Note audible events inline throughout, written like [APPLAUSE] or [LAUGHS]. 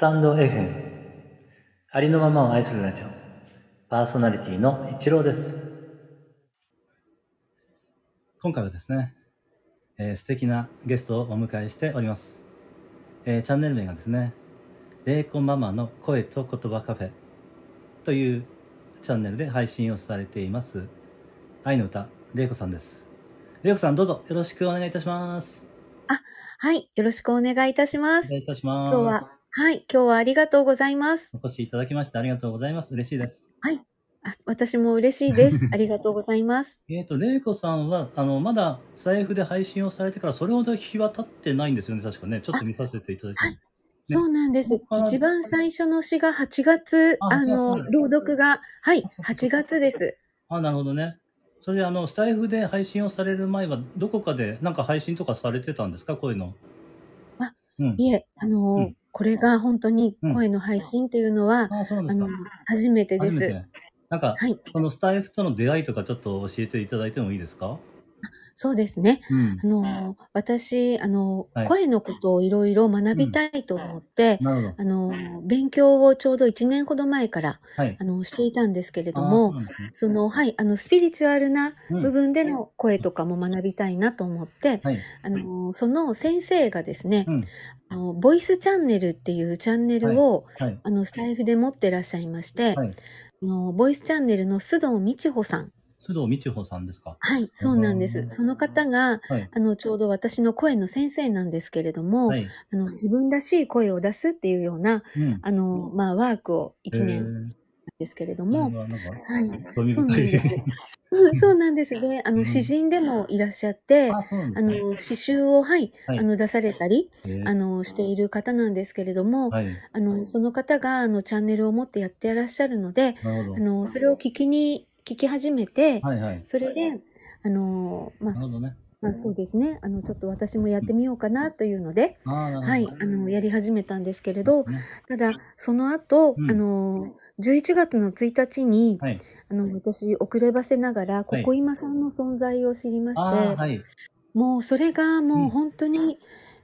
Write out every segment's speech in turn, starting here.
タンド FM ありのままを愛するラジオ。パーソナリティの一郎です。今回はですね、えー素敵なゲストをお迎えしております、えーチャンネル名がですね「レイコママの声と言葉カフェ」というチャンネルで配信をされています愛の歌レイコさんです。レイコさんどうぞよろしくお願いいたします。はい。よろしくお願いいたします。お願いいたします。今日は、はい。今日はありがとうございます。お越しいただきましてありがとうございます嬉しいですあ私も嬉しいです。ありがとうございます。[LAUGHS] えっ、と、れいこさんは、あの、まだ、財布で配信をされてから、それほど日は経ってないんですよね、確かね。ちょっと見させていただいて。はいそうなんです一番最初の詩が8月、ああの、朗読が、はい、8月です。[LAUGHS] あ、なるほどね。それで、あの、スタイフで配信をされる前は、どこかで、なんか配信とかされてたんですか？こういうの。あ、うん。いえ、あの、うんこれが本当に声の配信っていうのは、うなんあの初めてです。なんか、はい。このスタイフとの出会いとか、ちょっと教えていただいてもいいですか？そうですね。うんあ。の、私、あの、はい声のことをいろいろ学びたいと思って、なるほど。あの、勉強をちょうど1年ほど前から、はい。あの、していたんですけれどあも、その、はい、あの、スピリチュアルなうん部分での声とかも学びたいなと思って、はい。あの、その先生がですね、うん。あのボイスチャンネルっていうチャンネルを、はい。あの、スタイフで持ってらっしゃいまして、はい。あのボイスチャンネルの須藤道穂さん。須藤道穂さんですか？はい、そうなんでうん。すその方が、はい。あの、ちょうど私の声の先生なんですけれども、はい。あの、自分らしい声を出すっていうような、うん。あの、まあ、ワークを1年ですけれども、はい、そうなんです。[LAUGHS] うんそうなんですね。あの、うん詩人でもいらっしゃって、あ。の、詩集を、はい、はいあの、出されたり、えーあの、している方なんですけれども、はい。あの、その方が、あの、チャンネルを持ってやってらっしゃるので。あの、それを聞きに、聞き始めて、はいはい。それで、あの、まあ、ね。まあ、そうですね。あの、ちょっと私もやってみようかなというので、ああ、なるほど。はい、あの、やり始めたんですけれど、ねただ、その後、うんあの、11月の1日に、はい。あの、私、遅ればせながら、はいここ今さんの存在を知りまして、はい。もうそれがうもうん本当に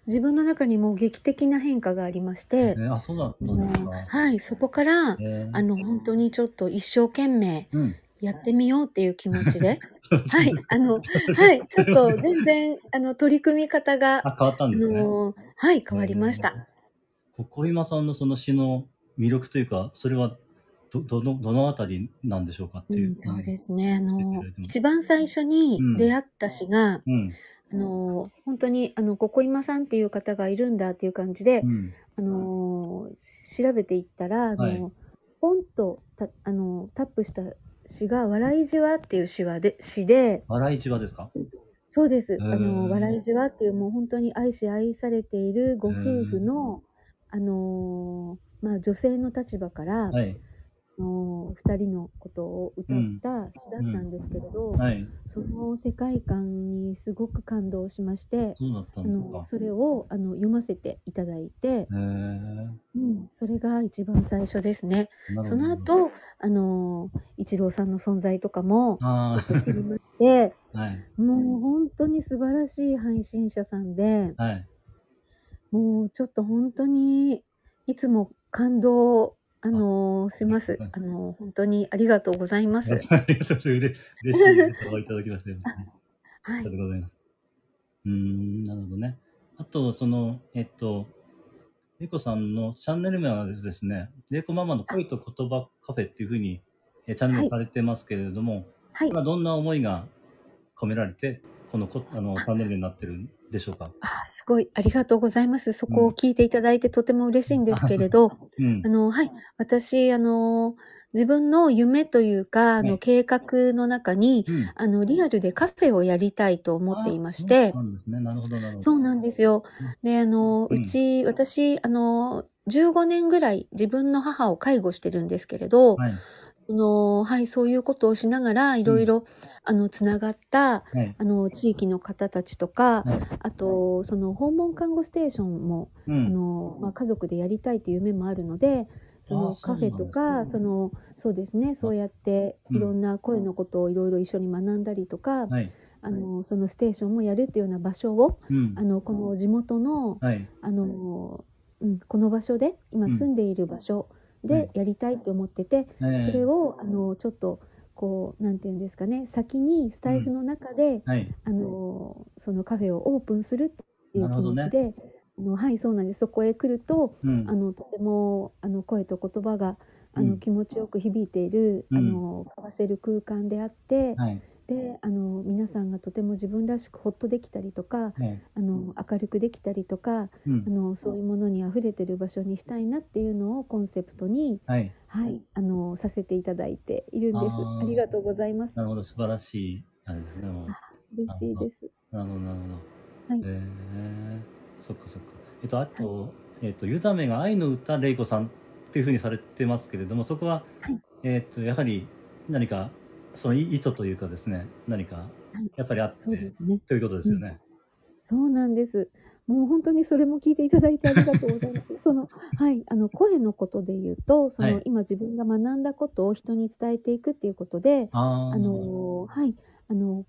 自分の中にもう劇的な変化がありましえて、ーあ、そうだったんですか。はい、そこから、えーあの、本当にちょっと一生懸命うん。やってみようっていう気持ちで、[LAUGHS] はい、あの、はい、ちょっと [LAUGHS] 全然、あの、取り組み方が、あ、変わったあんですね。の、はい、変わりました。えー。ここ今さんのその詩の魅力というか、それはど、どの、どのあたりなんでしょうかっていう。うん、そうですね。あの一番最初にうん出会った詩が、うん。あの、本当に、あの、ここ今さんっていう方がいるんだっていう感じで、うん。あの調べていったら、あの、はいポンとたあのタップした詩が「笑いじわ」っていう詩はで詩で。笑い市場ですか？そうです、ー。あの笑いじわっていうもう本当に愛し愛されているご夫婦の、あのまあ、女性の立場から、はい。あの2人のことを歌った詩だったんですけれど、はい。その世界観にすごく感動しましてそあ。のそれをあの読ませていただいて、うん、それが一番最初ですね。その、後、あの一郎さんの存在とかもあちょっと知りまして、あ、[LAUGHS] はい。もう本当に素晴らしい配信者さんで、はい。もうちょっと本当にいつも感動、あのしますはい。あの本当にありがとうございます。[LAUGHS] ありがとうございます。嬉しいいただきましたよ。[LAUGHS] はいありがと。うございます。うーん、なるほどね。あと、その、えっと、レイコさんのチャンネル名はですね、レイコママの恋と言葉カフェっていうふうに、えチャンネルされてますけれども、はい。今どんな思いが込められて、このこあのチャンネルになってるんでしょうか？あすごいありがとうございます。そこを聞いていただいてとても嬉しいんですけれど、うんあ。の、はい。私、あの、自分の夢というか、あの、はい計画の中に、うんあの、リアルでカフェをやりたいと思っていましてあ、そうなんですね。なるほど、なるほど。そうなんですようん。で、あの、うち、私、あの、15年ぐらい自分の母を介護してるんですけれど、はい。あの、はい、そういうことをしながら、いろいろ、あの、つながった、はい。あの、地域の方たちとか、はい。あと、その、訪問看護ステーションも、あうん。の、まあ、家族でやりたいという夢もあるので、そあのカフェとか、ですその、そうですね、そうやってうんいろんな声のことをいろいろ一緒に学んだりとか、はい。あの、そのステーションもやるっていうような場所を、うんあ。の、この地元の、はい。あの、うん、この場所で今うん住んでいる場所はいでやりたいと思ってて、ええそれをあのちょっとこうなんていうんですかね先にスタイフの中で、はい。あのそのカフェをオープンするっていう気持ちで、あのはいそうなんですそこへ来るとうんあ。のとてもあの声と言葉があうんの気持ちよく響いている、うんあの交わせる空間であって、はい。であの皆さんがとても自分らしくほっとできたりとかはい。あの明るくできたりとかうんあ。のそういうものにあふれてる場所にしたいなっていうのをコンセプトに、はい。はい、あのさせていただいているんです。ありがとうございます。なるほど、素晴らしい、あれですね。嬉しいです。なるほど、なるほど。はいええそっかそっか。えっと、あと、えっと、ゆためが愛の歌れいこさんっていうふうにされてますけれども、そこは、はいえっと、やはり何か、その意図というかですね、何かはい、やっぱりあって、そうですね。ということですよね。そうなんです。もう本当にそれも聞いていただいてありがとうございます。[LAUGHS] そのはい、あの声のことで言うと、その、はい今自分が学んだことを人に伝えていくっていうことで。あのはい、あの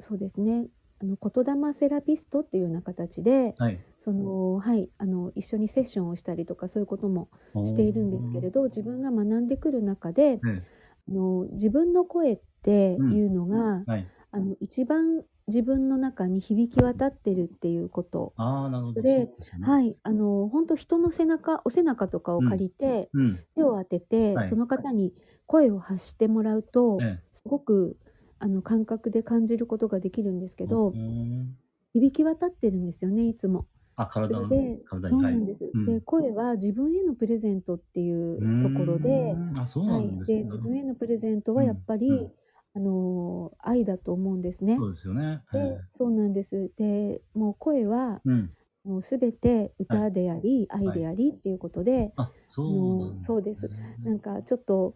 そうですね。あの言霊セラピストっていうような形で、はい。そのはい、あの一緒にセッションをしたりとかそういうこともしているんですけれど、自分が学んでくる中で、えあの自分の声っていうのが、えはい。あの一番自分の中に響き渡ってるっていうこと。ああ、なるほど。でねはい、あの本当人の背中、お背中とかを借りて、うん。手を当てて、はいその方に声を発してもらうと、えすごくあの感覚で感じることができるんですけえ。ど、うん響き渡ってるんですよね、いつも。あ、体の、で、体に。そうは。ないんです。うんで、声は自分へのプレゼントっていうところで、うんあ、そうなはい、んですね。で自分へのプレゼントはやっぱり、うんうんあの愛だと思うんですね。そうですよね。で、はいそうなんです。で、もう声はうん。もうすべて歌であり、愛でありっていうことで、あ、そうなんあのそうですねなんかちょっと,、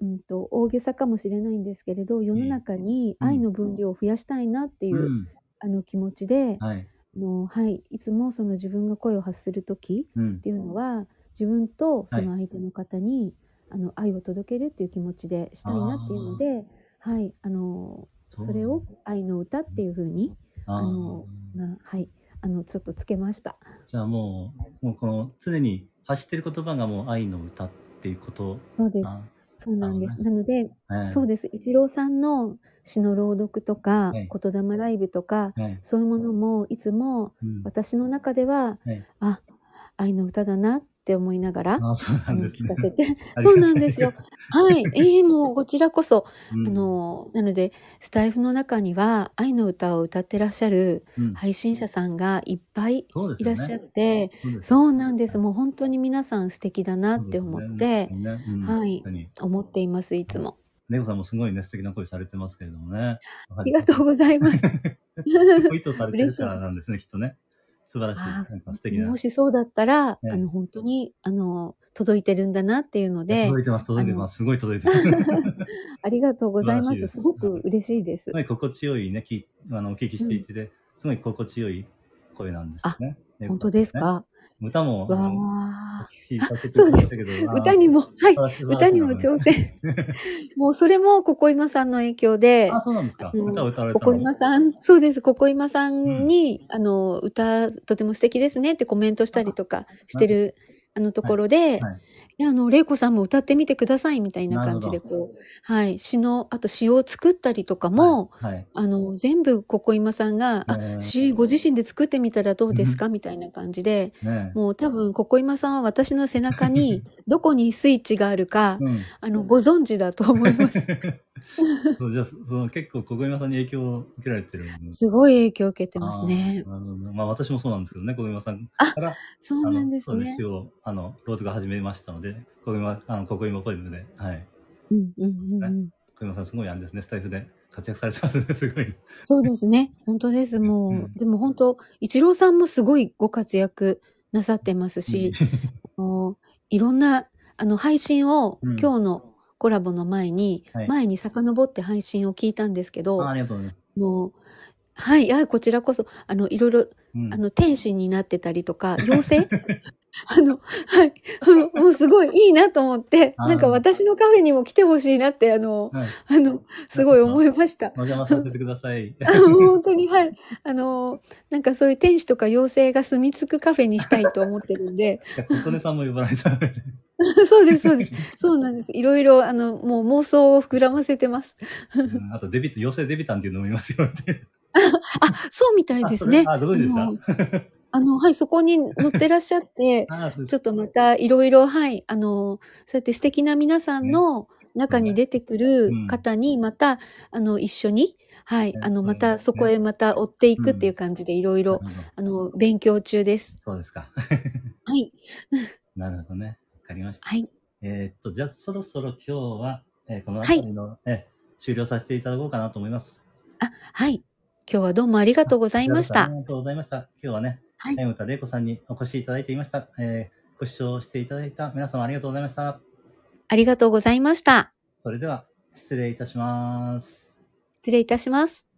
うん、と大げさかもしれないんですけれど世の中にうん愛の分量を増やしたいなっていう、うん。あの気持ちで、はい。はい、いつもその自分が声を発する時うんっ。ていうのは自分とその相手の方に、あの愛を届けるっていう気持ちでしたいなっていうので、はい、あのそそれを愛の歌っていうふうに、ああのーまあはい、あのちょっとつけました。じゃあもう、もうこの常に発してる言葉がもう愛の歌っていうこと。そうです。あそうなんです。なるほなので、はいそうです。一郎さんの詩の朗読とか、はい言霊ライブとか、はい。そういうものもいつもうん私の中では、はいあ、愛の歌だなって思いながら、あ、そうなあのんですね。聞かせて、[LAUGHS] そうなんですよ。はい。ええもうこちらこそ、うんあの、なので、スタイフの中には愛の歌を歌ってらっしゃるうん配信者さんがいっぱい。いらっしゃって、そうなんです。もう本当に皆さん素敵だなって思ってです、ねうんはい思っています、いつも。ネゴさんもすごいね、素敵な声されてますけれどもね。あありがとうございます。[LAUGHS] 意図されてるからなんですね、きっとね。素晴らしい。なんあか素敵な。もしそうだったら、ええあの本当にあの届いてるんだなっていうので届いてます、届いてます。すごい届いてます。[LAUGHS] ありがとうございますす。すごく嬉しいですす。ごい心地よいね、きあのお聞きしていて、すごい心地よい声なんですよね。本当ですか？歌も、わそうです歌にも、はい。歌にも挑戦。[LAUGHS] もうそれもここ今さんの影響で、あ、そうなんですか。うん歌を歌われたここの今さん、そうです。ここ今さんに、あの、歌、とても素敵ですねってコメントしたりとかしてる、あのところで、はいいや、あの、玲子さんも歌ってみてくださいみたいななるほど感じで、こう、はい、詩の、あと詩を作ったりとかも、はい。あの、全部ここ今さんが、あ、ね詩ご自身で作ってみたらどうですか？みたいな感じで、ねもう多分、ここ今さんは私の背中に、どこにスイッチがあるか、うん。あの、ご存知だと思います。[LAUGHS] [LAUGHS] そうじゃあその結構、小山さんに影響を受けられてるすすごい影響を受けてますね。あまあ私もそうなんですけどね、小山さんあから、そうなんですねあのあの、朗読を始めましたので、小山、あの、ここ今ポエムで、はい。うんうんうんうん。小山さんすごいあれですね、スタイフで活躍されてますね、すごい。そうですね。[LAUGHS] 本当です。もう、うんでも本当、一郎さんもすごいご活躍なさってますし、[LAUGHS] もういろんな、あの、配信を、うん今日のコラボの前に、はい前に遡って配信を聞いたんですけど、ありがとうございます。の、はい、あ、こちらこそ、あの、いろいろ、うんあの、天使になってたりとか、妖精？[LAUGHS] あの、はい。うんもうすごいいいなと思って、なんか私のカフェにも来てほしいなって、あの、はい。あの、すごい思いました。お邪魔させてください。[LAUGHS] 本当に、はい。あの、なんかそういう天使とか妖精が住み着くカフェにしたいと思ってるんで、いや琴音さんも呼ばないと。[LAUGHS] そうです、そうです。[LAUGHS] そうなんです。いろいろ、あの、もう妄想を膨らませてます。うんあとデビット、妖精デビタンっていうのもいますよって。[LAUGHS] あ、そうみたいですね。あ、どうですかあのはい、そこに載ってらっしゃって、ちょっとまたいろいろ、はい、あの、そうやって素敵な皆さんの中に出てくる方に、また、あの、一緒に、はい、あの、うんまたそこへまた追っていくっていう感じでいろいろ、あの、勉強中です。そうですか。はい、なるほどね。わかりました。はい、えーっと、じゃあそろそろ今日は、えーこのはい辺りの、えー終了させていただこうかなと思います。あ、はい。今日はどうもありがとうございましたあり。がとうございました。今日はね、はい山田玲子さんにお越しいただいていました。えーご視聴していただいた皆様ありがとうございました。ありがとうございました。それでは、失礼いたします。失礼いたします。